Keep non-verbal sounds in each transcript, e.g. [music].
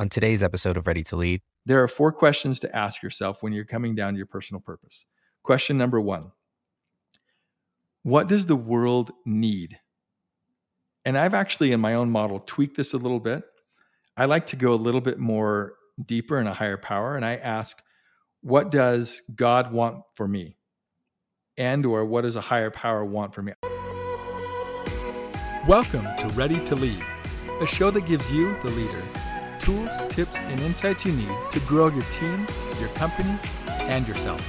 On today's episode of Ready to Lead, there are four questions to ask yourself when you're coming down to your personal purpose. Question number one What does the world need? And I've actually, in my own model, tweaked this a little bit. I like to go a little bit more deeper in a higher power, and I ask, What does God want for me? And or what does a higher power want for me? Welcome to Ready to Lead, a show that gives you, the leader, tools, tips, and insights you need to grow your team, your company, and yourself.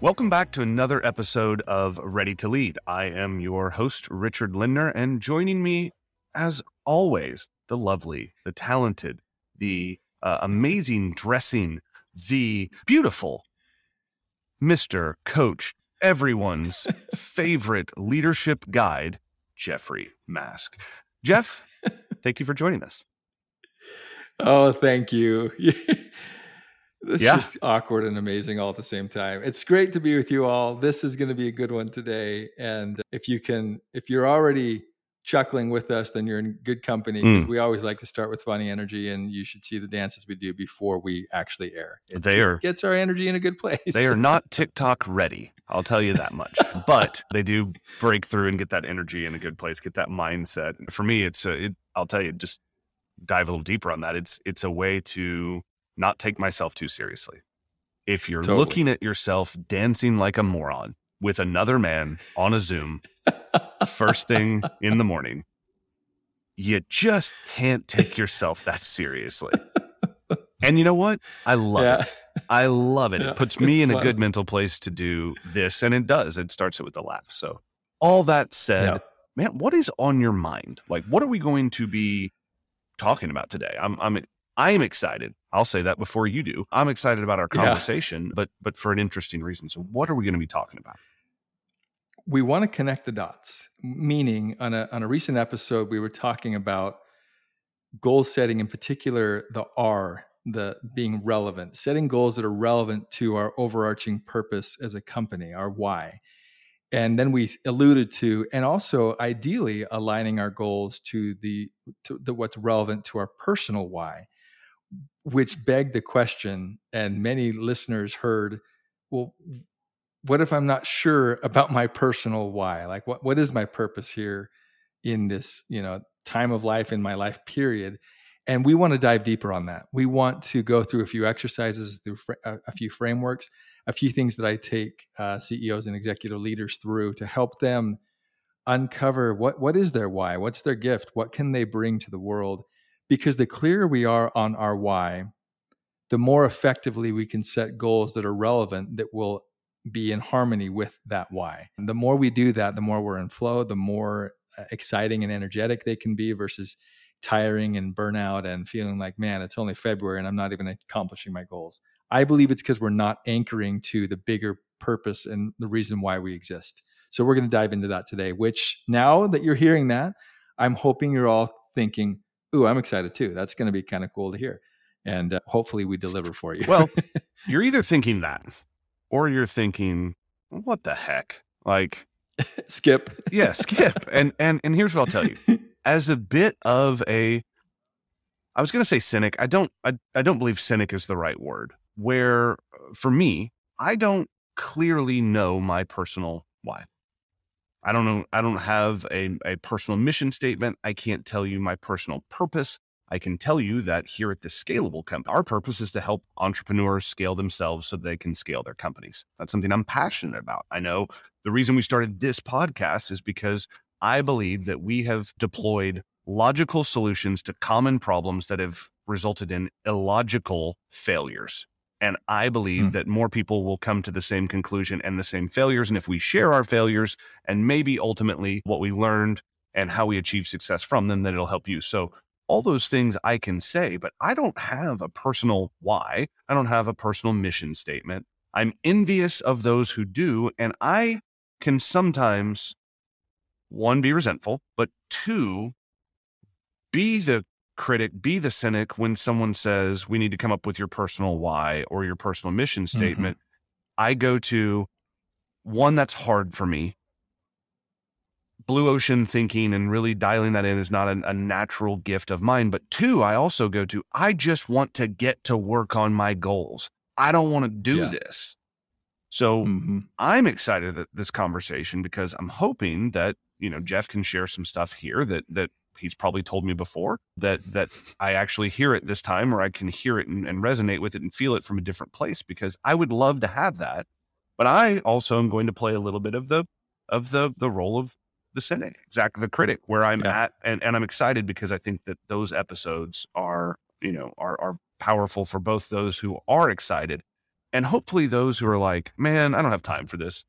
Welcome back to another episode of Ready to Lead. I am your host, Richard Lindner, and joining me, as always, the lovely, the talented, the uh, amazing dressing, the beautiful Mr. Coach, everyone's [laughs] favorite leadership guide, Jeffrey Mask. Jeff, thank you for joining us. Oh, thank you. [laughs] It's yeah. just awkward and amazing all at the same time. It's great to be with you all. This is going to be a good one today. And if you can, if you're already chuckling with us, then you're in good company. Mm. We always like to start with funny energy, and you should see the dances we do before we actually air. It they are gets our energy in a good place. They are [laughs] not TikTok ready. I'll tell you that much. [laughs] but they do break through and get that energy in a good place, get that mindset. For me, it's a, it, I'll tell you, just dive a little deeper on that. It's it's a way to not take myself too seriously. If you're totally. looking at yourself dancing like a moron with another man on a Zoom [laughs] first thing in the morning, you just can't take yourself that seriously. And you know what? I love yeah. it. I love it. Yeah, it puts me in a good mental place to do this. And it does. It starts it with a laugh. So, all that said, yeah. man, what is on your mind? Like, what are we going to be talking about today? I'm, I'm, I am excited. I'll say that before you do. I'm excited about our conversation, but, but for an interesting reason. So, what are we going to be talking about? We want to connect the dots. Meaning, on a on a recent episode, we were talking about goal setting, in particular, the R, the being relevant, setting goals that are relevant to our overarching purpose as a company, our why. And then we alluded to, and also ideally aligning our goals to the to the what's relevant to our personal why, which begged the question, and many listeners heard, well, what if I'm not sure about my personal why? Like what what is my purpose here in this, you know, time of life in my life period? And we want to dive deeper on that. We want to go through a few exercises, through fr- a, a, few frameworks, a few things that I take uh, CEOs and executive leaders through to help them uncover what what is their why, what's their gift, what can they bring to the world? Because the clearer we are on our why, the more effectively we can set goals that are relevant that will be in harmony with that why. And the more we do that, the more we're in flow, the more uh, exciting and energetic they can be versus tiring and burnout and feeling like, man, it's only February and I'm not even accomplishing my goals. I believe it's because we're not anchoring to the bigger purpose and the reason why we exist. So we're going to dive into that today, which now that you're hearing that, I'm hoping you're all thinking, ooh, I'm excited too. That's going to be kind of cool to hear. And uh, hopefully we deliver for you. well, [laughs] you're either thinking that or you're thinking, what the heck? Like [laughs] skip. yeah, skip. [laughs] And and and here's what I'll tell you. As a bit of a I was going to say cynic. I don't I, I don't believe cynic is the right word. Where for me, I don't clearly know my personal why. I don't know I don't have a a personal mission statement. I can't tell you my personal purpose. I can tell you that here at the Scalable Company, our purpose is to help entrepreneurs scale themselves so they can scale their companies. That's something I'm passionate about. I know the reason we started this podcast is because I believe that we have deployed logical solutions to common problems that have resulted in illogical failures. And I believe mm. that more people will come to the same conclusion and the same failures. And if we share our failures and maybe ultimately what we learned and how we achieve success from them, then it'll help you. So all those things I can say, but I don't have a personal why. I don't have a personal mission statement. I'm envious of those who do. And I can sometimes, one, be resentful, but two, be the critic, be the cynic when someone says, we need to come up with your personal why or your personal mission mm-hmm. statement. Mm-hmm. I go to, one that's hard for me. Blue ocean thinking and really dialing that in is not a, a natural gift of mine. But two, I also go to, I just want to get to work on my goals. I don't want to do yeah. this. So mm-hmm. I'm excited at this conversation because I'm hoping that, you know, Jeff can share some stuff here that, that he's probably told me before that, that I actually hear it this time or I can hear it and, and resonate with it and feel it from a different place because I would love to have that. But I also am going to play a little bit of the, of the, the role of the cynic, exactly the critic where I'm yeah. at. And, and I'm excited because I think that those episodes are, you know, are, are powerful for both those who are excited and hopefully those who are like, man, I don't have time for this,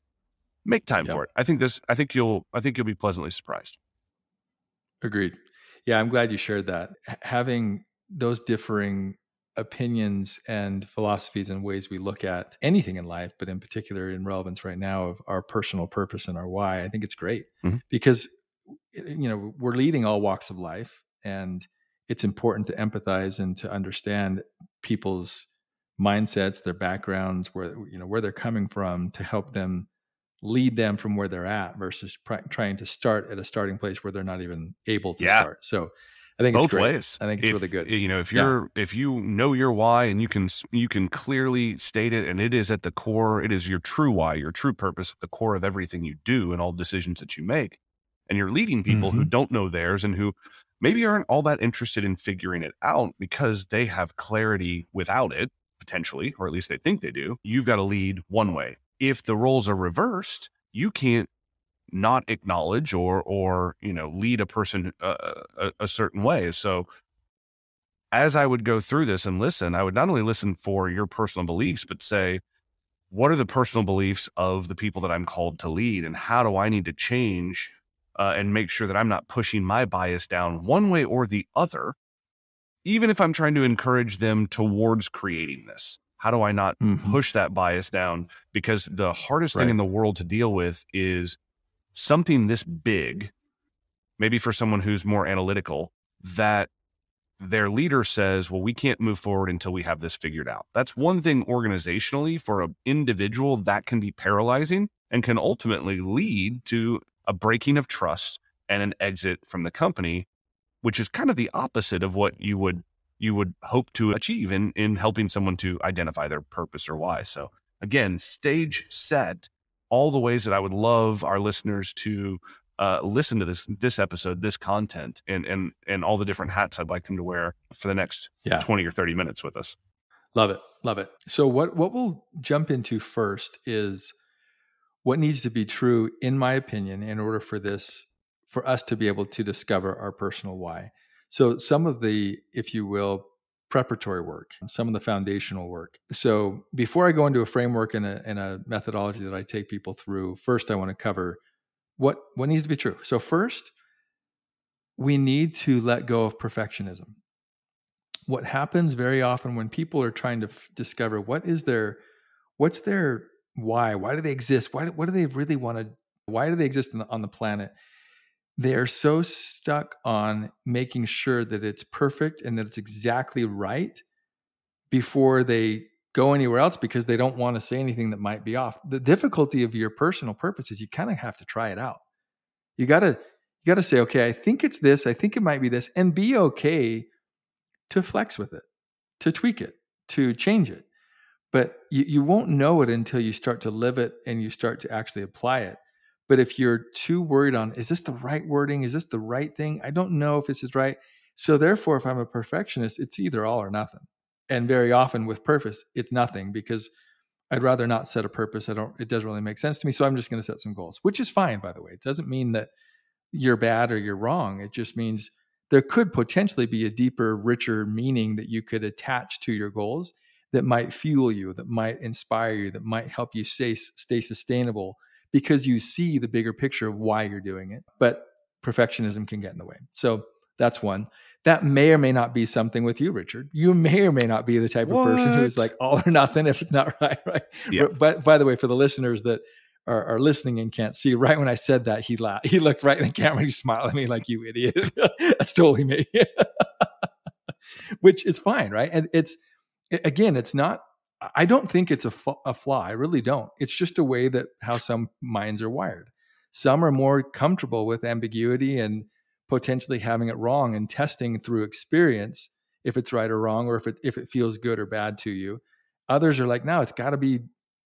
make time yep. for it. I think this, I think you'll, I think you'll be pleasantly surprised. Agreed. Yeah, I'm glad you shared that. H- having those differing opinions and philosophies and ways we look at anything in life, but in particular in relevance right now of our personal purpose and our why, I think it's great mm-hmm. because you know we're leading all walks of life, and it's important to empathize and to understand people's mindsets, their backgrounds, where you know where they're coming from, to help them lead them from where they're at versus pr- trying to start at a starting place where they're not even able to yeah. start. So I think both ways. I think it's if, really good. You know, if you're yeah. if you know your why and you can you can clearly state it, and it is at the core, it is your true why, your true purpose at the core of everything you do and all decisions that you make. And you're leading people mm-hmm. who don't know theirs and who maybe aren't all that interested in figuring it out because they have clarity without it potentially, or at least they think they do. You've got to lead one way. If the roles are reversed, you can't not acknowledge or or you know lead a person uh, a, a certain way. So as I would go through this and listen, I would not only listen for your personal beliefs, but say, what are the personal beliefs of the people that I'm called to lead, and how do I need to change uh, and make sure that I'm not pushing my bias down one way or the other even if I'm trying to encourage them towards creating this, how do I not mm-hmm. push that bias down? Because the hardest right. thing in the world to deal with is something this big, maybe for someone who's more analytical, that their leader says, well, we can't move forward until we have this figured out. That's one thing organizationally for an individual that can be paralyzing and can ultimately lead to a breaking of trust and an exit from the company which is kind of the opposite of what you would you would hope to achieve in in helping someone to identify their purpose or why. So again, stage set all the ways that I would love our listeners to uh, listen to this this episode, this content, and and and all the different hats I'd like them to wear for the next yeah. twenty or thirty minutes with us. Love it, love it. So what what we'll jump into first is what needs to be true, in my opinion, in order for this for us to be able to discover our personal why. So, some of the, if you will, preparatory work, some of the foundational work. So, before I go into a framework and a, and a methodology that I take people through, first I want to cover what, what needs to be true. So, first, we need to let go of perfectionism. What happens very often when people are trying to f- discover what is their, what's their why? Why do they exist? Why, what do they really want to, why do they exist the, on the planet? They are so stuck on making sure that it's perfect and that it's exactly right before they go anywhere else because they don't want to say anything that might be off. The difficulty of your personal purpose is you kind of have to try it out. You got to you got to say, okay, I think it's this, I think it might be this, and be okay to flex with it, to tweak it, to change it. But you, you won't know it until you start to live it and you start to actually apply it. But if you're too worried on, is this the right wording? Is this the right thing? I don't know if this is right. So therefore, if I'm a perfectionist, it's either all or nothing. And very often with purpose, it's nothing because I'd rather not set a purpose. I don't, it doesn't really make sense to me. So I'm just going to set some goals, which is fine, by the way. It doesn't mean that you're bad or you're wrong. It just means there could potentially be a deeper, richer meaning that you could attach to your goals that might fuel you, that might inspire you, that might help you stay, stay sustainable because you see the bigger picture of why you're doing it. But perfectionism can get in the way. So that's one. That may or may not be something with you, Richard. You may or may not be the type what? of person who's like all or nothing if it's not [laughs] right, right? Yeah. But by the way, for the listeners that are, are, listening and can't see, right when I said that, he laughed. He looked right in the camera and he smiled at me like, you idiot. [laughs] that's totally me. [laughs] Which is fine, right? And it's, again, it's not I don't think it's a, a flaw. I really don't. It's just a way that how some minds are wired. Some are more comfortable with ambiguity and potentially having it wrong and testing through experience if it's right or wrong or if it if it feels good or bad to you. Others are like, no, it's got to be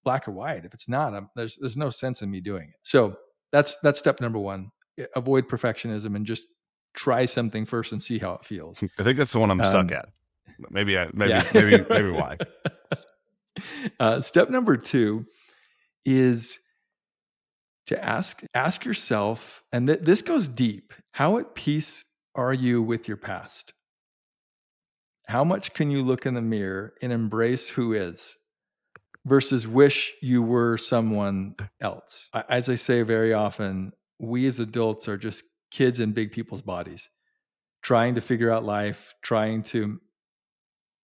black or white. If it's not, I'm, there's there's no sense in me doing it. So that's that's step number one. Avoid perfectionism and just try something first and see how it feels. [laughs] I think that's the one I'm stuck um, at. Maybe I maybe yeah. maybe maybe [laughs] why. [laughs] Uh, step number two is to ask ask yourself, and th- this goes deep. How at peace are you with your past? How much can you look in the mirror and embrace who is versus wish you were someone else? As I say very often, we as adults are just kids in big people's bodies, trying to figure out life, trying to,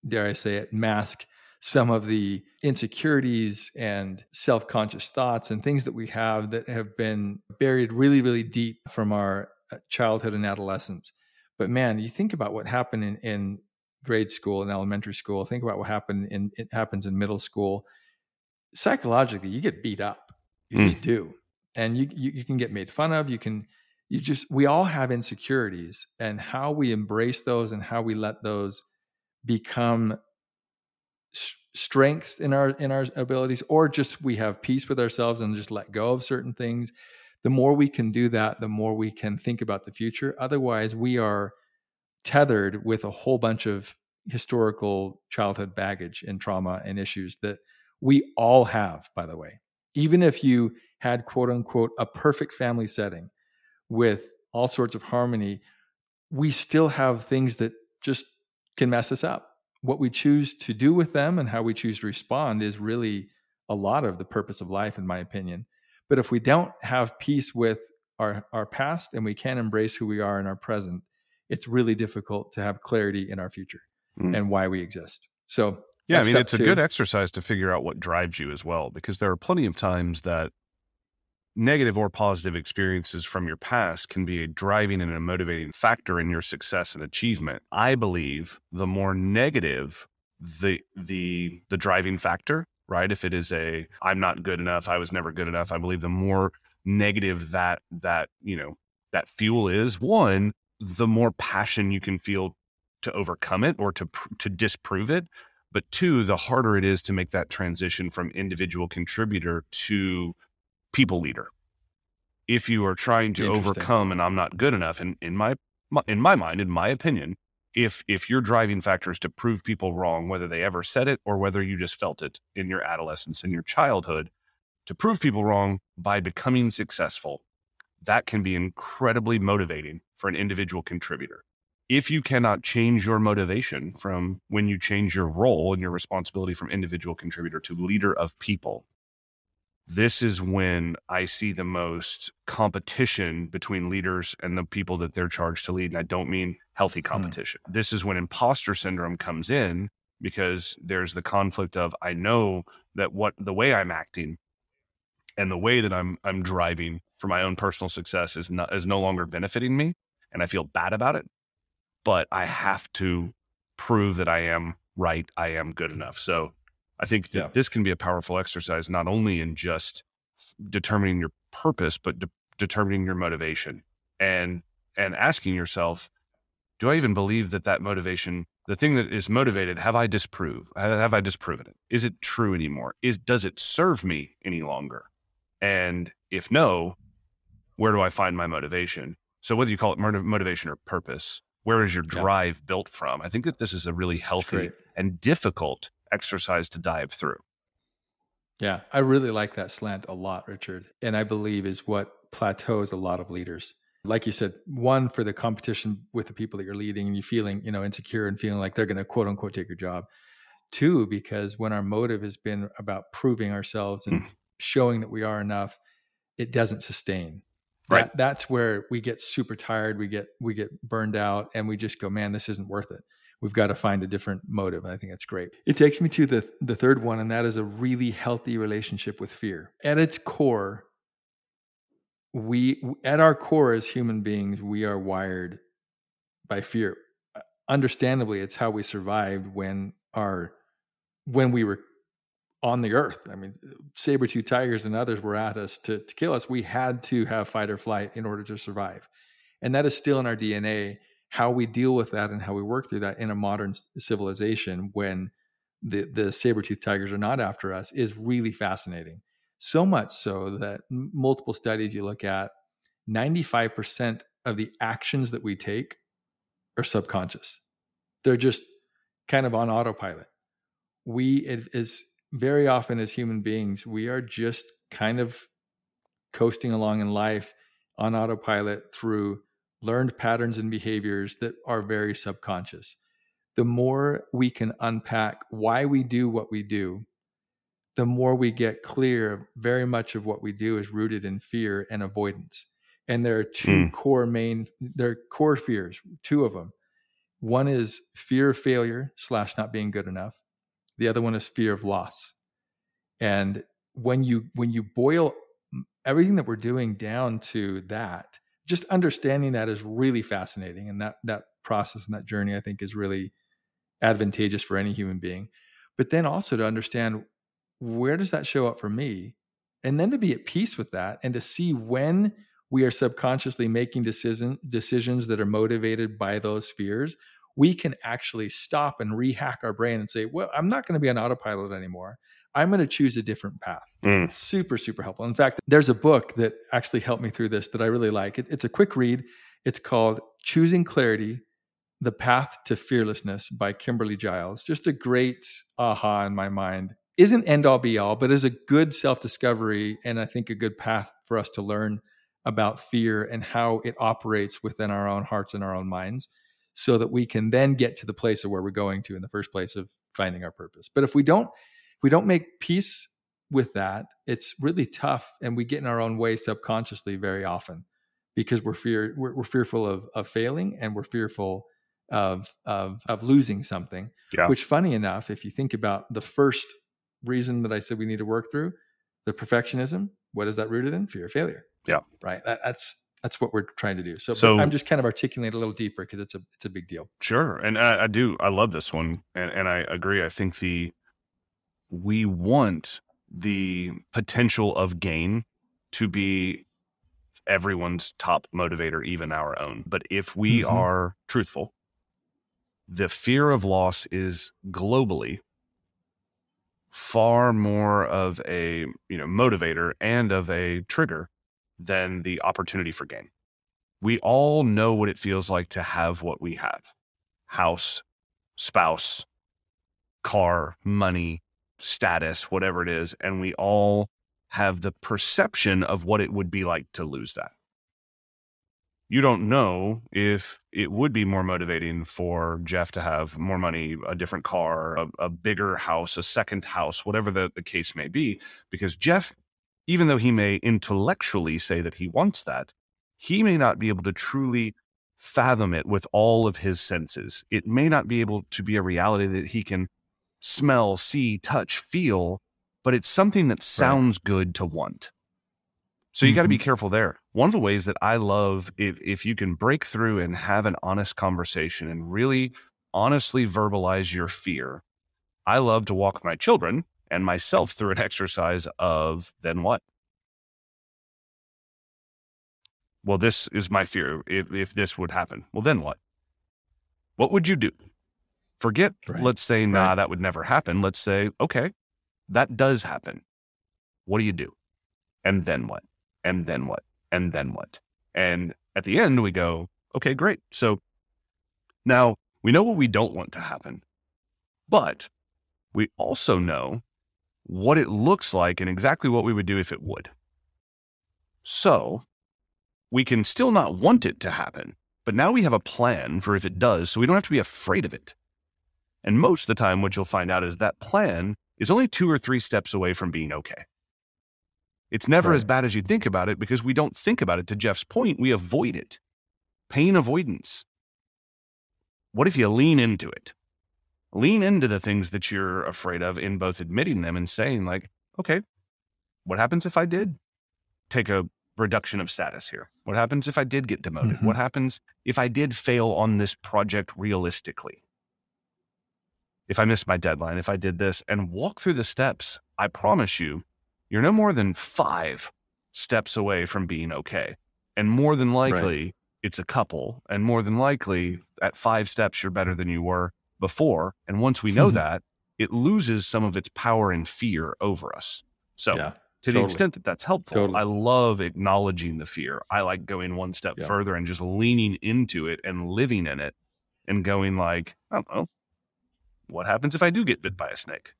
dare I say it, mask some of the insecurities and self conscious thoughts and things that we have that have been buried really, really deep from our uh, childhood and adolescence. But man, you think about what happened in, in grade school and elementary school, think about what happened in it happens in middle school. Psychologically, you get beat up. You mm. just do. And you, you you can get made fun of. You can you just we all have insecurities and how we embrace those and how we let those become strengths in our in our abilities or just we have peace with ourselves and just let go of certain things the more we can do that the more we can think about the future. Otherwise we are tethered with a whole bunch of historical childhood baggage and trauma and issues that we all have by the way. Even if you had quote unquote a perfect family setting with all sorts of harmony we still have things that just can mess us up what we choose to do with them and how we choose to respond is really a lot of the purpose of life, in my opinion. But if we don't have peace with our, our past and we can't embrace who we are in our present, it's really difficult to have clarity in our future mm. and why we exist. So, yeah, I mean, it's two. a good exercise to figure out what drives you as well, because there are plenty of times that negative or positive experiences from your past can be a driving and a motivating factor in your success and achievement. I believe the more negative the the the driving factor, right? If it is a I'm not good enough, I was never good enough, I believe the more negative that that, you know, that fuel is, one, the more passion you can feel to overcome it or to to disprove it but two the harder it is to make that transition from individual contributor to people leader. If you are trying to overcome and I'm not good enough, and in my in my mind, in my opinion, if if your driving factor is to prove people wrong, whether they ever said it or whether you just felt it in your adolescence and your childhood, to prove people wrong by becoming successful, that can be incredibly motivating for an individual contributor. If you cannot change your motivation from when you change your role and your responsibility from individual contributor to leader of people, this is when I see the most competition between leaders and the people that they're charged to lead. And I don't mean healthy hmm. competition. Mm. This is when imposter syndrome comes in because there's the conflict of I know that what the way I'm acting and the way that I'm I'm driving for my own personal success is not is no longer benefiting me and I feel bad about it. But I have to prove that I am right, I am good enough. So I think that yeah. this can be a powerful exercise, not only in just determining your purpose, but de- determining your motivation and and asking yourself, do I even believe that that motivation, the thing that is motivated, have I disproved? Have I disproven it? Is it true anymore? Is does it serve me any longer? And if no, where do I find my motivation? So whether you call it motivation or purpose, where is your drive yeah. built from? I think that this is a really healthy and difficult exercise to dive through. Yeah, I really like that slant a lot, Richard. And I believe is what plateaus a lot of leaders. Like you said, one for the competition with the people that you're leading and you're feeling, you know, insecure and feeling like they're going to quote unquote take your job. Two, because when our motive has been about proving ourselves and mm. showing that we are enough, it doesn't sustain. Right. That, that's where we get super tired, we get we get burned out and we just go, man, this isn't worth it we've got to find a different motive. I think that's great. It takes me to the the third one, and that is a really healthy relationship with fear. At its core, we at our core as human beings, we are wired by fear. Understandably, it's how we survived when our when we were on the earth. I mean, saber tooth tigers and others were at us to, to kill us. We had to have fight or flight in order to survive. And that is still in our DNA. How we deal with that and how we work through that in a modern civilization when the, the saber tooth tigers are not after us is really fascinating. So much so that multiple studies you look at, 95% of the actions that we take are subconscious. They're just kind of on autopilot. We, it is very often as human beings, we are just kind of coasting along in life on autopilot through learned patterns and behaviors that are very subconscious. The more we can unpack why we do what we do, the more we get clear very much of what we do is rooted in fear and avoidance. And there are two mm. core main, there are core fears, two of them. One is fear of failure slash not being good enough. The other one is fear of loss. And when you when you boil everything that we're doing down to that, just understanding that is really fascinating. And that that process and that journey, I think, is really advantageous for any human being. But then also to understand where does that show up for me? And then to be at peace with that and to see when we are subconsciously making decision, decisions that are motivated by those fears, we can actually stop and rehack our brain and say, well, I'm not going to be on autopilot anymore. I'm going to choose a different path. Mm. Super, super helpful. In fact, there's a book that actually helped me through this that I really like. It, it's a quick read. It's called Choosing Clarity The Path to Fearlessness by Kimberly Giles. Just a great aha in my mind. Isn't end all be all, but is a good self discovery and I think a good path for us to learn about fear and how it operates within our own hearts and our own minds so that we can then get to the place of where we're going to in the first place of finding our purpose. But if we don't we don't make peace with that, it's really tough and we get in our own way subconsciously very often because we're fear we're, we're fearful of of failing and we're fearful of of of losing something. Yeah. Which funny enough, if you think about the first reason that I said we need to work through, the perfectionism, what is that rooted in? Fear of failure. Yeah. Right. That, that's that's what we're trying to do. So, so I'm just kind of articulating a little deeper because it's a it's a big deal. Sure, and I, I, do. I love this one, and and I agree. I think the we want the potential of gain to be everyone's top motivator, even our own. But if we mm-hmm. are truthful, the fear of loss is globally far more of a you know motivator and of a trigger than the opportunity for gain. We all know what it feels like to have what we have house, spouse, car, money, status, whatever it is. And we all have the perception of what it would be like to lose that. You don't know if it would be more motivating for Jeff to have more money, a different car, a, a bigger house, a second house, whatever the, the case may be, because Jeff even though he may intellectually say that he wants that, he may not be able to truly fathom it with all of his senses. It may not be able to be a reality that he can smell, see, touch, feel, but it's something that sounds right. good to want. So you mm-hmm. got to be careful there. One of the ways that I love if if you can break through and have an honest conversation and really honestly verbalize your fear. I love to walk my children and myself through an [laughs] exercise of then what? Well, this is my fear. If, if this would happen, well, then what? What would you do? Forget, right. let's say, nah, right. that would never happen. Let's say, okay, that does happen. What do you do? And then what? And then what? And then what? And at the end, we go, okay, great. So now we know what we don't want to happen, but we also know what it looks like and exactly what we would do if it would. So we can still not want it to happen, but now we have a plan for if it does, so we don't have to be afraid of it. And most of the time, what you'll find out is that plan is only two or three steps away from being okay. It's never right. as bad as you think about it because we don't think about it. To Jeff's point, we avoid it. Pain avoidance. What if you lean into it? lean into the things that you're afraid of in both admitting them and saying like okay what happens if i did take a reduction of status here what happens if i did get demoted mm-hmm. what happens if i did fail on this project realistically if I missed my deadline, if I did this, and walk through the steps, I promise you, you're no more than five steps away from being okay. And more than likely, right. it's a couple. And more than likely, at five steps, you're better than you were before. And once we know [laughs] that, it loses some of its power and fear over us. So, yeah, to totally. the extent that that's helpful, totally. I love acknowledging the fear. I like going one step yeah. further and just leaning into it and living in it and going like, I don't know, what happens if I do get bit by a snake?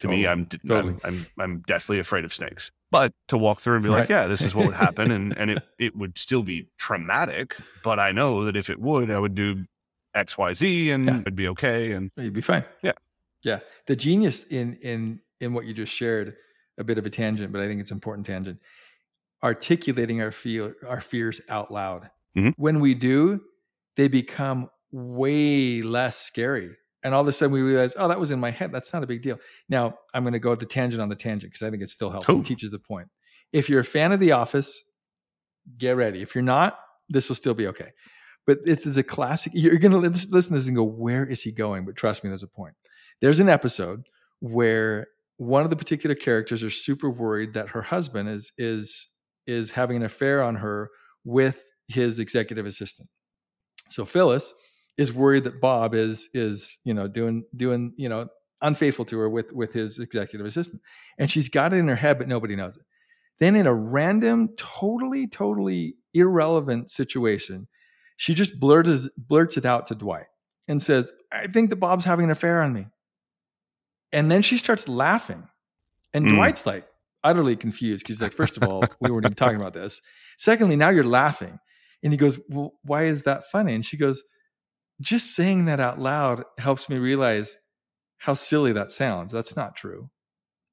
To totally. me, I'm, totally. I'm, I'm I'm deathly afraid of snakes. But to walk through and be right. like, yeah, this is what would [laughs] happen, and and it it would still be traumatic, but I know that if it would, I would do X, Y, Z, and yeah. it'd be okay, and you'd be fine. Yeah, yeah. The genius in in in what you just shared, a bit of a tangent, but I think it's important tangent. Articulating our feel our fears out loud. Mm-hmm. When we do, they become way less scary. And all of a sudden we realize, oh, that was in my head. That's not a big deal. Now I'm going to go to tangent on the tangent because I think it still helps. Cool. It teaches the point. If you're a fan of The Office, get ready. If you're not, this will still be okay. But this is a classic. You're going to listen to this and go, where is he going? But trust me, there's a point. There's an episode where one of the particular characters are super worried that her husband is is is having an affair on her with his executive assistant. So Phyllis is worried that Bob is is you know doing doing you know unfaithful to her with with his executive assistant, and she's got it in her head, but nobody knows it. Then in a random, totally totally irrelevant situation, she just blurts blurts it out to Dwight and says, "I think that Bob's having an affair on me." And then she starts laughing, and mm. Dwight's like utterly confused because like, first of all, we weren't even talking about this. Secondly, now you're laughing. And he goes, Well, why is that funny? And she goes, Just saying that out loud helps me realize how silly that sounds. That's not true.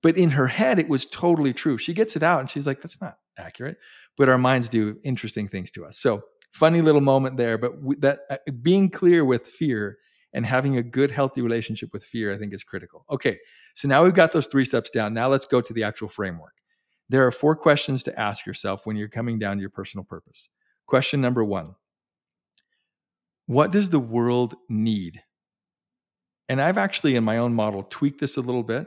But in her head, it was totally true. She gets it out and she's like, That's not accurate. But our minds do interesting things to us. So, funny little moment there. But that uh, being clear with fear and having a good, healthy relationship with fear, I think is critical. Okay. So now we've got those three steps down. Now let's go to the actual framework. There are four questions to ask yourself when you're coming down to your personal purpose. Question number one What does the world need? And I've actually, in my own model, tweaked this a little bit.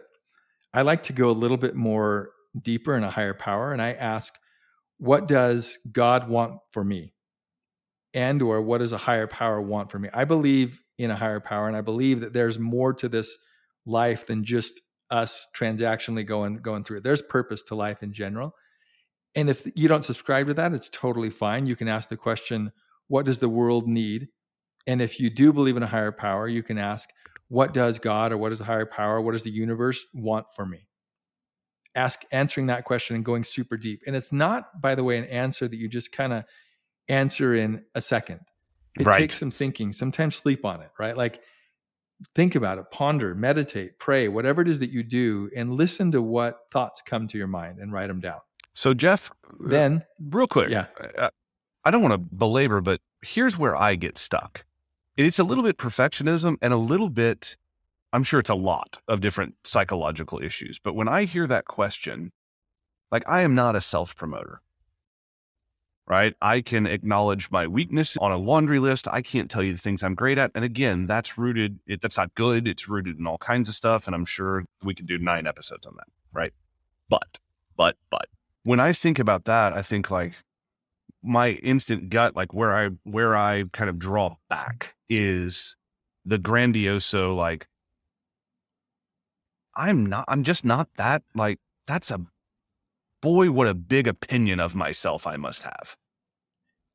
I like to go a little bit more deeper in a higher power. And I ask, what does God want for me? And or what does a higher power want for me? I believe in a higher power, and I believe that there's more to this life than just us transactionally going going through it. There's purpose to life in general. And if you don't subscribe to that, it's totally fine. You can ask the question, what does the world need? And if you do believe in a higher power, you can ask, what does God or what does a higher power, what does the universe want for me? Ask answering that question and going super deep. And it's not, by the way, an answer that you just kind of answer in a second. It right. takes some thinking, sometimes sleep on it, right? Like think about it, ponder, meditate, pray, whatever it is that you do, and listen to what thoughts come to your mind and write them down. So, Jeff, uh, then real quick, yeah, uh, I don't want to belabor, but here's where I get stuck. It's a little bit perfectionism and a little bit, I'm sure it's a lot of different psychological issues. But when I hear that question, like I am not a self promoter, right? I can acknowledge my weakness on a laundry list. I can't tell you the things I'm great at. And again, that's rooted, it, that's not good. It's rooted in all kinds of stuff. And I'm sure we could do nine episodes on that, right? But, but, but when I think about that, I think like my instant gut, like where I where I kind of draw back is the grandioso like I'm not I'm just not that like that's a boy what a big opinion of myself I must have.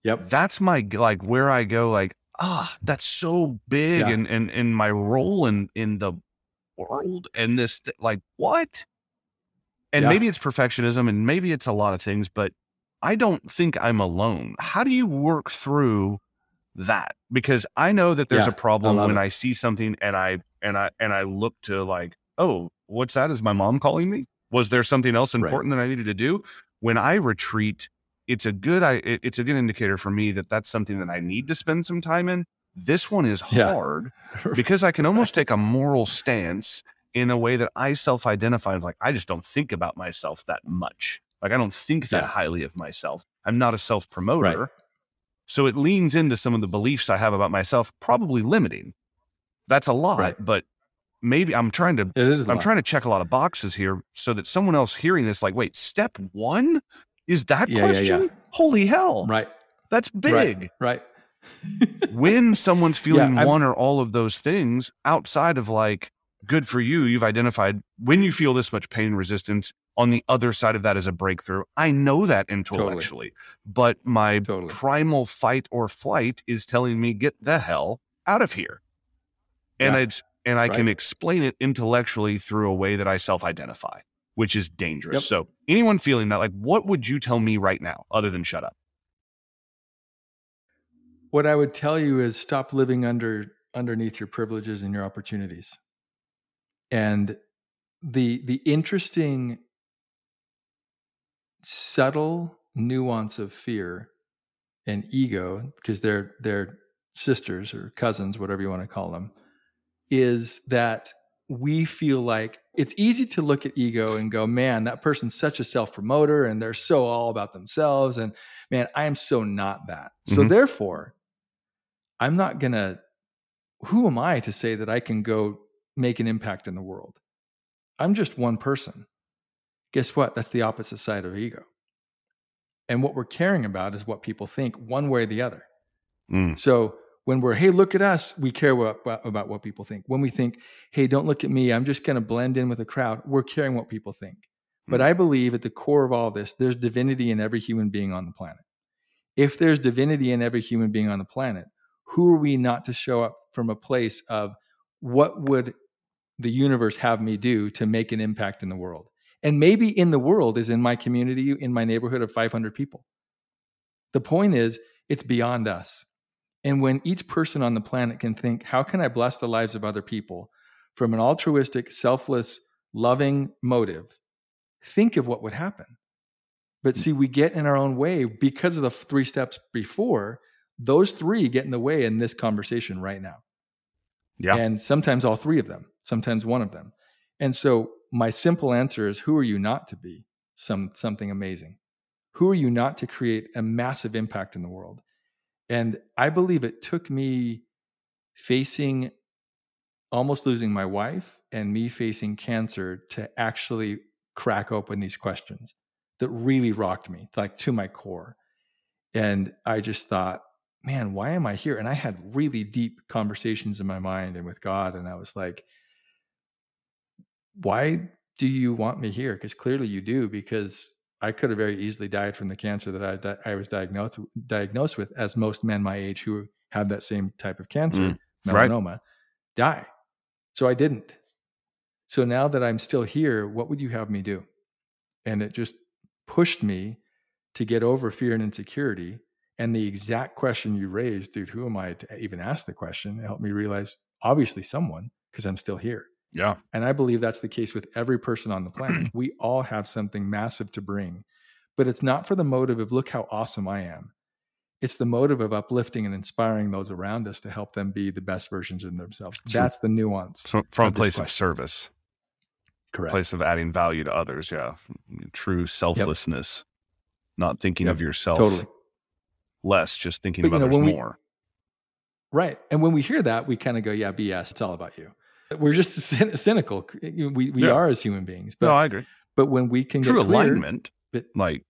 Yep. That's my like where I go like ah that's so big yeah. and and and my role in in the world and this like what and yeah. maybe it's perfectionism and maybe it's a lot of things, but I don't think I'm alone. How do you work through that? Because I know that there's yeah, a problem I when it. I see something and I and I and I look to like, oh, what's that? Is my mom calling me? Was there something else important right. that I needed to do? When I retreat, it's a good I it's a good indicator for me that that's something that I need to spend some time in. This one is hard [laughs] yeah. because I can almost take a moral stance in a way that I self identify as like, I just don't think about myself that much. Like, I don't think that yeah. highly of myself. I'm not a self promoter. Right. So it leans into some of the beliefs I have about myself, probably limiting. That's a lot, right. but maybe I'm trying to It is. a I'm lot. trying to check a lot of boxes here so that someone else hearing this, like, wait, step one is that Yeah, question? yeah. Holy hell. Right. That's big. Right. when someone's [laughs] feeling one or all of those things outside of like, good for you, you've identified when you feel this much pain resistance, on the other side of that is a breakthrough. I know that intellectually, but my Totally. primal fight or flight is telling me, get the hell out of here. And Yeah. it's, and I can explain it intellectually through a way that I self identify, which is dangerous. Yep. So, anyone feeling that, like, what would you tell me right now other than shut up? What I would tell you is stop living under underneath your privileges and your opportunities. And the the interesting subtle nuance of fear and ego because they're they're sisters or cousins whatever you want to call them is that we feel like it's easy to look at ego and go man that person's such a self promoter and they're so all about themselves and man i am so not that so Mhm. therefore i'm not going to who am i to say that i can go make an impact in the world i'm just one person guess what that's the opposite side of ego and what we're caring about is what people think one way or the other Mm. so when we're, hey, look at us, we care what, about what people think. When we think, hey, don't look at me, I'm just going to blend in with the crowd, we're caring what people think. But Mm. I believe at the core of all this, there's divinity in every human being on the planet. If there's divinity in every human being on the planet, who are we not to show up from a place of what would the universe have me do to make an impact in the world? And maybe in the world is in my community, in my neighborhood of 500 people. The point is, it's beyond us. And when each person on the planet can think, how can I bless the lives of other people from an altruistic, selfless, loving motive, think of what would happen. But hmm. see, we get in our own way because of the three steps before. Those three get in the way in this conversation right now. Yeah. And sometimes all three of them, sometimes one of them. And so my simple answer is who are you not to be some something amazing? Who are you not to create a massive impact in the world? And I believe it took me facing almost losing my wife and me facing cancer to actually crack open these questions that really rocked me, like to my core. And I just thought, man, why am I here? And I had really deep conversations in my mind and with God. And I was like, why do you want me here? Because clearly you do, because I could have very easily died from the cancer that I, that I was diagnosed diagnosed with, as most men my age who have that same type of cancer, Mm, right. melanoma, die. So I didn't. So now that I'm still here, what would you have me do? And it just pushed me to get over fear and insecurity. And the exact question you raised, dude, who am I to even ask the question? It helped me realize, obviously, someone, because I'm still here. Yeah. And I believe that's the case with every person on the planet. [clears throat] we all have something massive to bring, but it's not for the motive of, look how awesome I am. It's the motive of uplifting and inspiring those around us to help them be the best versions of themselves. Sure. That's the nuance. So from a place of service, Correct. place of adding value to others. Yeah. True selflessness, not thinking of yourself Totally. Less, just thinking But, of you know, others we- more. Right. And when we hear that, we kind of go, yeah, BS. It's all about you. We're just [laughs] cyn- cynical. We, we Yeah. are as human beings. But, no, I agree. but when we can True get alignment, but- like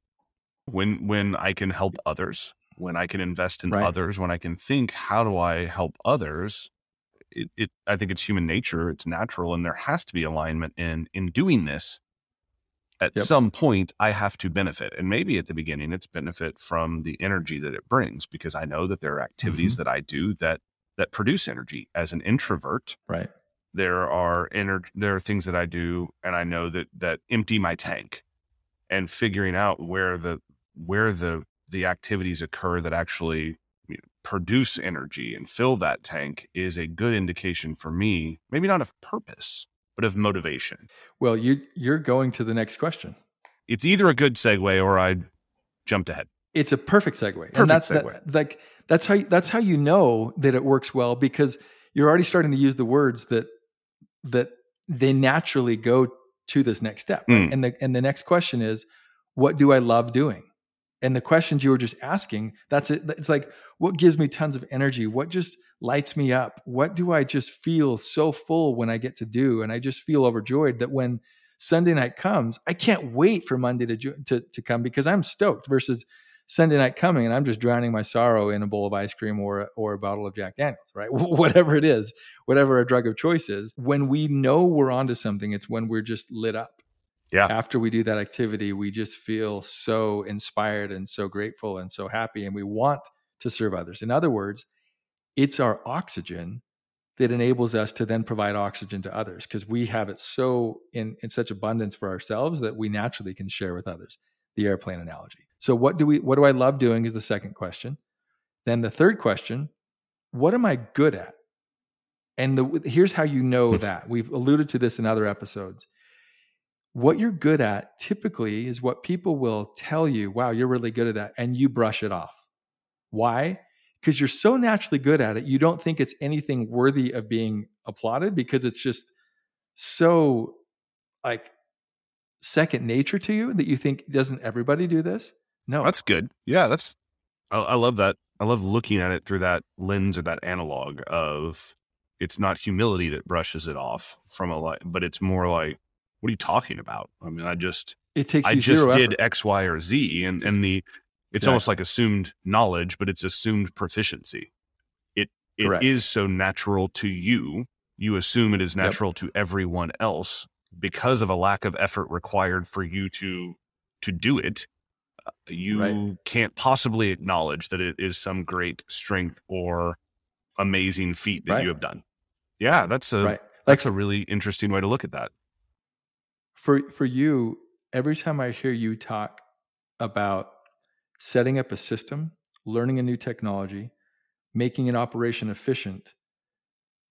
when when I can help others, when I can invest in Right. others, when I can think, how do I help others? It, it I think it's human nature. It's natural, and there has to be alignment in in doing this. At Yep. some point, I have to benefit, and maybe at the beginning, it's benefit from the energy that it brings, because I know that there are activities Mm-hmm. that I do that that produce energy. As an introvert, right. there are ener- there are things that I do and I know that that empty my tank and figuring out where the where the the activities occur that actually produce energy and fill that tank is a good indication for me maybe not of purpose but of motivation Well, you, you're going to the next question. it's either a good segue or I jumped ahead it's a perfect segue. Perfect and that's segue. That, like that's how you, that's how you know that it works well because you're already starting to use the words that that they naturally go to this next step. right? Mm. And the and the next question is, what do I love doing? And the questions you were just asking, that's it. It's like, what gives me tons of energy? What just lights me up? What do I just feel so full when I get to do? And I just feel overjoyed that when Sunday night comes, I can't wait for Monday to, to, to come because I'm stoked versus Sunday night coming and I'm just drowning my sorrow in a bowl of ice cream or or a bottle of Jack Daniels, right? [laughs] whatever it is, whatever our drug of choice is. When we know we're onto something, it's when we're just lit up. Yeah. After we do that activity, we just feel so inspired and so grateful and so happy and we want to serve others. In other words, it's our oxygen that enables us to then provide oxygen to others because we have it so in, in such abundance for ourselves that we naturally can share with others the airplane analogy so what do we what do I love doing is the second question. Then the third question, what am I good at? And the, here's how you know [laughs] that. We've alluded to this in other episodes. What you're good at typically is what people will tell you, wow, you're really good at that. And you brush it off. Why? Because you're so naturally good at it, you don't think it's anything worthy of being applauded because it's just so like second nature to you that you think, doesn't everybody do this? No, that's good. Yeah, that's. I, I love that. I love looking at it through that lens or that analog of it's not humility that brushes it off from a like, but it's more like, what are you talking about? I mean, I just it takes I just did effort. X, Y, or Z, and and the it's exactly. almost like assumed knowledge, but it's assumed proficiency. It it Correct. is so natural to you. You assume it is natural yep. to everyone else because of a lack of effort required for you to to do it uh, you right. can't possibly acknowledge that it is some great strength or amazing feat that right. you have done. Yeah, that's a right. that's a really interesting way to look at that. For for you, every time I hear you talk about setting up a system, learning a new technology, making an operation efficient,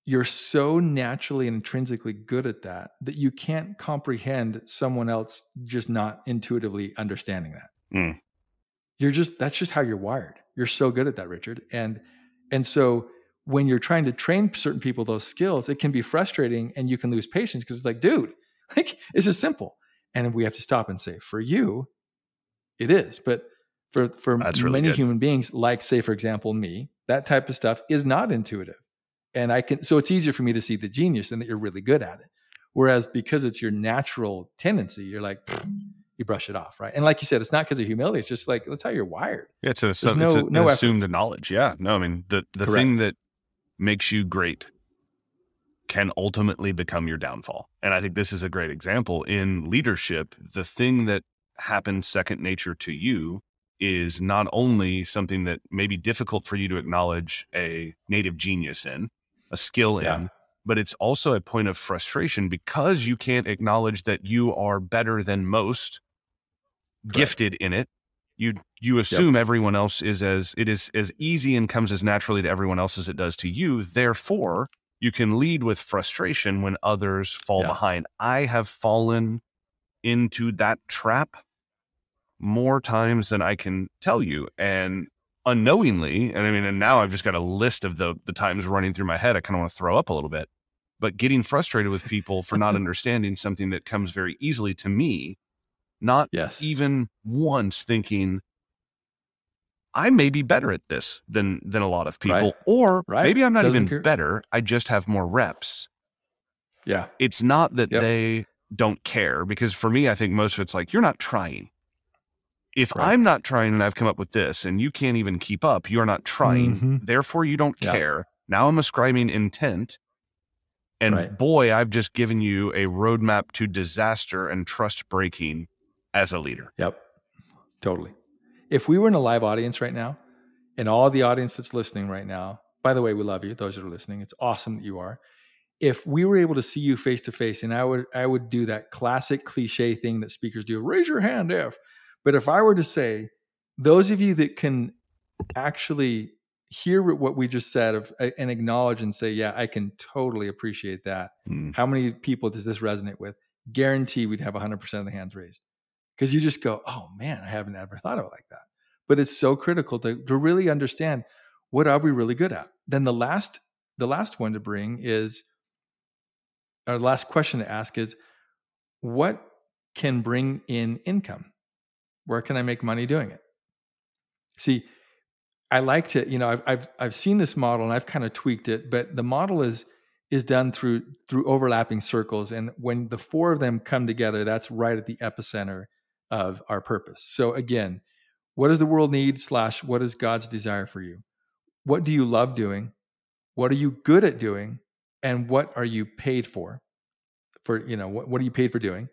you're so naturally and intrinsically good at that that you can't comprehend someone else just not intuitively understanding that. Mm. You're just that's just how you're wired. You're so good at that, Richard. And and so when you're trying to train certain people those skills, it can be frustrating and you can lose patience because it's like, dude, [laughs] like it's just simple. And we have to stop and say, for you, it is. But for for really many good. human beings, like say, for example, me, that type of stuff is not intuitive. And I can so it's easier for me to see the genius and that you're really good at it. Whereas because it's your natural tendency, you're like, you brush it off, right? And like you said, it's not because of humility. It's just like that's how you're wired. Yeah, it's, a, it's, no, a, no assumed knowledge. Yeah, no, I mean the the Correct. thing that makes you great can ultimately become your downfall. And I think this is a great example in leadership. The thing that happens second nature to you is not only something that may be difficult for you to acknowledge a native genius in, a skill yeah. in, but it's also a point of frustration because you can't acknowledge that you are better than most gifted in it you you assume yep. everyone else is as it is as easy and comes as naturally to everyone else as it does to you therefore you can lead with frustration when others fall yeah. behind i have fallen into that trap more times than i can tell you and unknowingly and i mean and now i've just got a list of the the times running through my head i kind of want to throw up a little bit but getting frustrated with people for not [laughs] understanding something that comes very easily to me not yes. even once thinking I may be better at this than than a lot of people, right. or right. maybe I'm not Doesn't even care. better. I just have more reps. Yeah, it's not that yep. they don't care because for me, I think most of it's like you're not trying. If right. I'm not trying and I've come up with this and you can't even keep up, you're not trying. Mm-hmm. Therefore, you don't care. Now I'm ascribing intent. And boy, I've just given you a roadmap to disaster and trust breaking as a leader. Yep. Totally. If we were in a live audience right now, and all the audience that's listening right now, by the way, we love you, those that are listening. It's awesome that you are. If we were able to see you face to face, and I would I would do that classic cliche thing that speakers do, raise your hand if. But if I were to say, those of you that can actually hear what we just said of, and acknowledge and say, yeah, I can totally appreciate that. Mm. How many people does this resonate with? Guarantee we'd have 100% of the hands raised because you just go, oh man, I haven't ever thought of it like that. But it's so critical to, to really understand what are we really good at. Then the last the last one to bring is our last question to ask is what can bring in income? Where can I make money doing it? See, I like to, you know, I've I've I've seen this model and I've kind of tweaked it, but the model is is done through through overlapping circles, and when the four of them come together, that's right at the epicenter of our purpose. So again, what does the world need? Slash, what is God's desire for you? What do you love doing? What are you good at doing? And what are you paid for? For you know, what what are you paid for doing?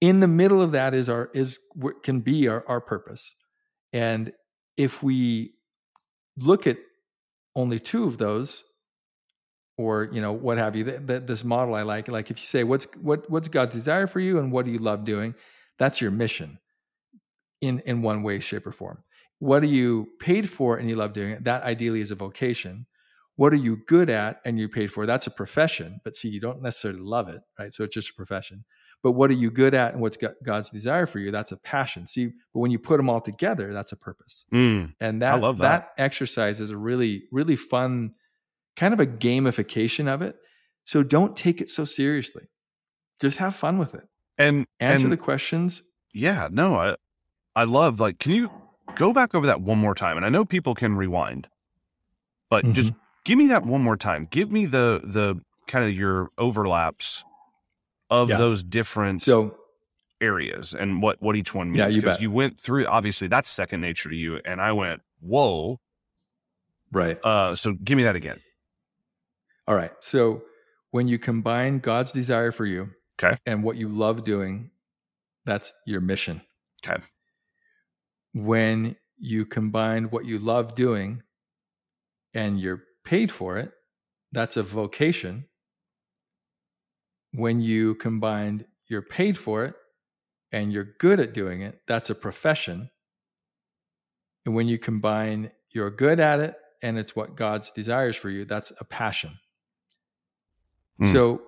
In the middle of that is our is what can be our our purpose, and if we look at only two of those or you know what have you th- th- this model i like like if you say what's what what's god's desire for you and what do you love doing that's your mission in in one way shape or form. What are you paid for and you love doing it? That ideally is a vocation. What are you good at and you're paid for? That's a profession but see you don't necessarily love it right? So it's just a profession. But what are you good at and what's god's desire for you? That's a passion. See but when you put them all together that's a purpose. Mm, and that, that. that exercise is a really really fun kind of a gamification of it. So don't take it so seriously. Just have fun with it. And answer and the questions. Yeah, no, I I love like can you go back over that one more time? And I know people can rewind, but Mm-hmm. just give me that one more time. Give me the the kind of your overlaps of Yeah. those different so areas and what what each one means. Yeah, you bet. you went through obviously that's second nature to you, and I went whoa. right Uh, so give me that again. all right so when you combine god's desire for you Okay. and what you love doing that's your mission Okay. When you combine what you love doing and you're paid for it, that's a vocation. When you combine you're paid for it and you're good at doing it, that's a profession. And when you combine you're good at it and it's what God's desires for you, that's a passion. Hmm. So,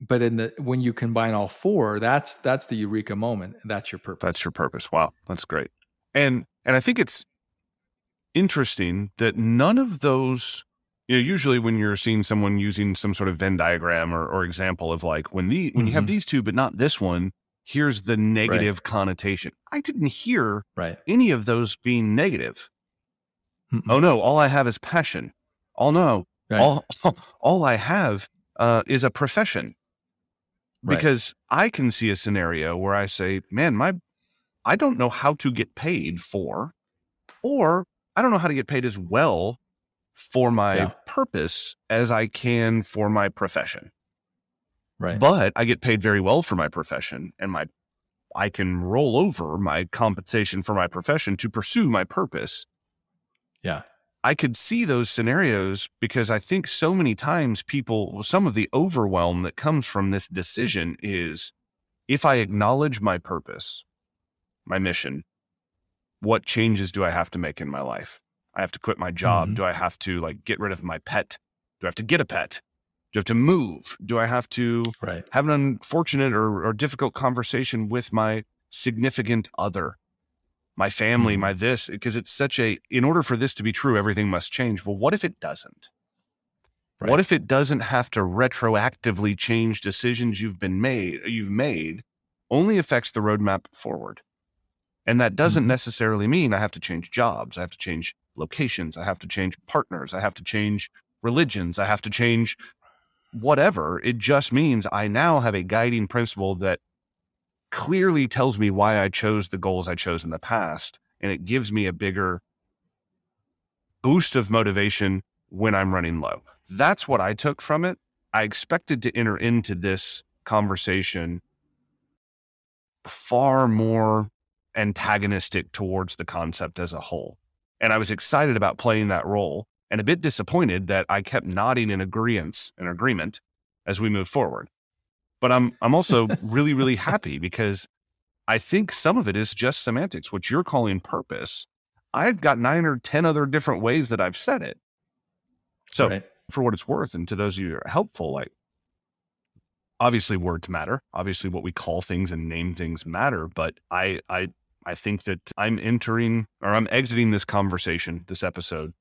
but in the when you combine all four, that's that's the eureka moment. That's your purpose. That's your purpose. Wow, that's great. And and I think it's interesting that none of those you know usually when you're seeing someone using some sort of Venn diagram or, or example of like when the when you have Mhm. these two but not this one, here's the negative connotation. I didn't hear right. any of those being negative. Mm-mm. Oh no, all I have is passion. Oh no, Right. all [laughs] all I have uh, is a profession Right. because I can see a scenario where I say, man, my I don't know how to get paid for, or I don't know how to get paid as well for my Yeah. purpose as I can for my profession. right. But I get paid very well for my profession and my I can roll over my compensation for my profession to pursue my purpose. Yeah. I could see those scenarios because I think so many times people, some of the overwhelm that comes from this decision is if I acknowledge my purpose, my mission, what changes do I have to make in my life? I have to quit my job. Mhm. Do I have to like get rid of my pet? Do I have to get a pet? Do I have to move? Do I have to Right. have an unfortunate or, or difficult conversation with my significant other, my family, Mhm. my this, because it's such a, in order for this to be true, everything must change. Well, what if it doesn't? Right. What if it doesn't have to retroactively change decisions you've been made, you've made, only affects the roadmap forward? And that doesn't Mhm. necessarily mean I have to change jobs. I have to change locations. I have to change partners. I have to change religions. I have to change whatever. It just means I now have a guiding principle that clearly tells me why I chose the goals I chose in the past. And it gives me a bigger boost of motivation when I'm running low. That's what I took from it. I expected to enter into this conversation far more antagonistic towards the concept as a whole. And I was excited about playing that role and a bit disappointed that I kept nodding in agreement and agreement as we move forward. But I'm I'm also [laughs] really, really happy because I think some of it is just semantics, what you're calling purpose. I've got nine or ten other different ways that I've said it. So right. for what it's worth, and to those of you who are helpful, like obviously words matter. Obviously, what we call things and name things matter. But I, I, I think that I'm entering or I'm exiting this conversation, this episode,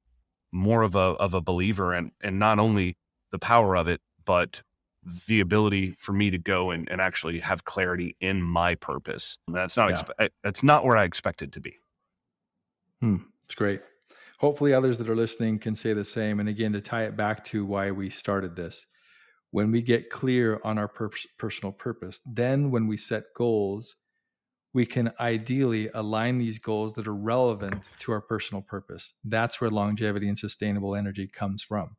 more of a of a believer, and and not only the power of it, but the ability for me to go and, and actually have clarity in my purpose. And that's not Yeah. expe- that's not where I expected to be. Hmm. It's great. Hopefully, others that are listening can say the same. And again, to tie it back to why we started this, when we get clear on our pur- personal purpose, then when we set goals, we can ideally align these goals that are relevant to our personal purpose. That's where longevity and sustainable energy comes from.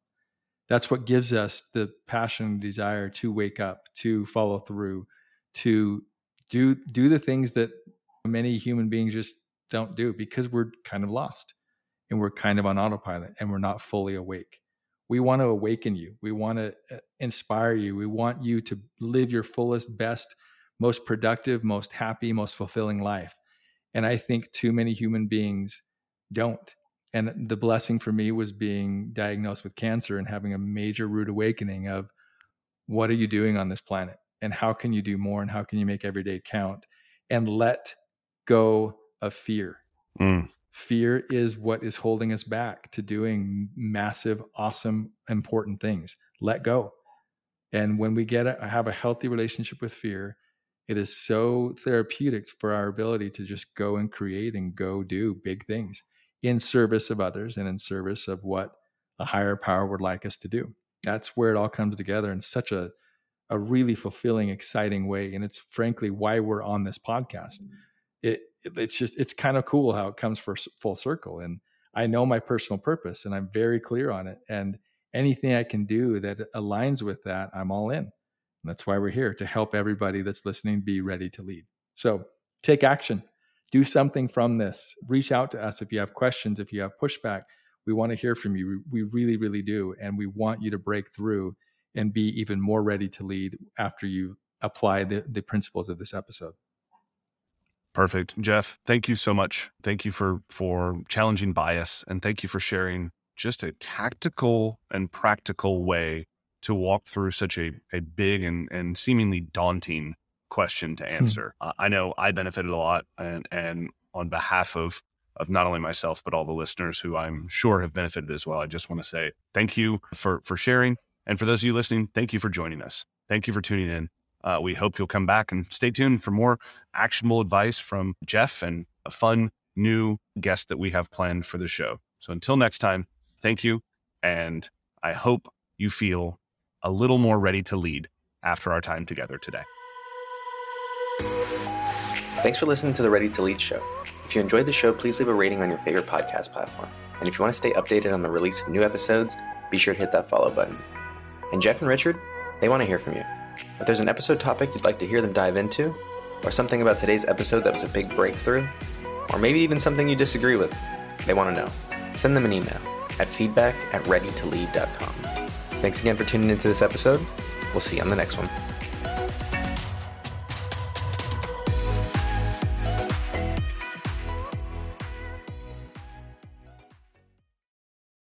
That's what gives us the passion and desire to wake up, to follow through, to do do the things that many human beings just don't do because we're kind of lost and we're kind of on autopilot and we're not fully awake. We want to awaken you. We want to uh, inspire you. We want you to live your fullest, best, most productive, most happy, most fulfilling life. And I think too many human beings don't. And the blessing for me was being diagnosed with cancer and having a major rude awakening of what are you doing on this planet? And how can you do more? And how can you make every day count? And let go of fear. Mm. Fear is what is holding us back to doing massive, awesome, important things. Let go. And when we get a, have a healthy relationship with fear, it is so therapeutic for our ability to just go and create and go do big things in service of others and in service of what a higher power would like us to do. That's where it all comes together in such a a really fulfilling, exciting way. And it's frankly why we're on this podcast. Mm-hmm it, it's just it's kind of cool how it comes for full circle and i know my personal purpose and i'm very clear on it and anything i can do that aligns with that i'm all in and that's why we're here to help everybody that's listening be ready to lead. So take action. Do something from this. Reach out to us if you have questions if you have pushback. We want to hear from you. We really really do and we want you to break through and be even more ready to lead after you apply the, the principles of this episode. Perfect. Jeff, thank you so much. Thank you for for challenging bias and thank you for sharing just a tactical and practical way to walk through such a, a big and, and seemingly daunting question to hmm. answer. Hmm. Uh, I know I benefited a lot and and on behalf of of not only myself but all the listeners who I'm sure have benefited as well. I just want to say thank you for for sharing and for those of you listening, thank you for joining us. Thank you for tuning in. Uh, we hope you'll come back and stay tuned for more actionable advice from Jeff and a fun new guest that we have planned for the show. So until next time, thank you. And I hope you feel a little more ready to lead after our time together today. Thanks for listening to the Ready to Lead show. If you enjoyed the show, please leave a rating on your favorite podcast platform. And if you want to stay updated on the release of new episodes, be sure to hit that follow button. And Jeff and Richard, they want to hear from you. If there's an episode topic you'd like to hear them dive into, or something about today's episode that was a big breakthrough, or maybe even something you disagree with, they want to know, send them an email at feedback at readytolead.com. Thanks again for tuning into this episode. We'll see you on the next one.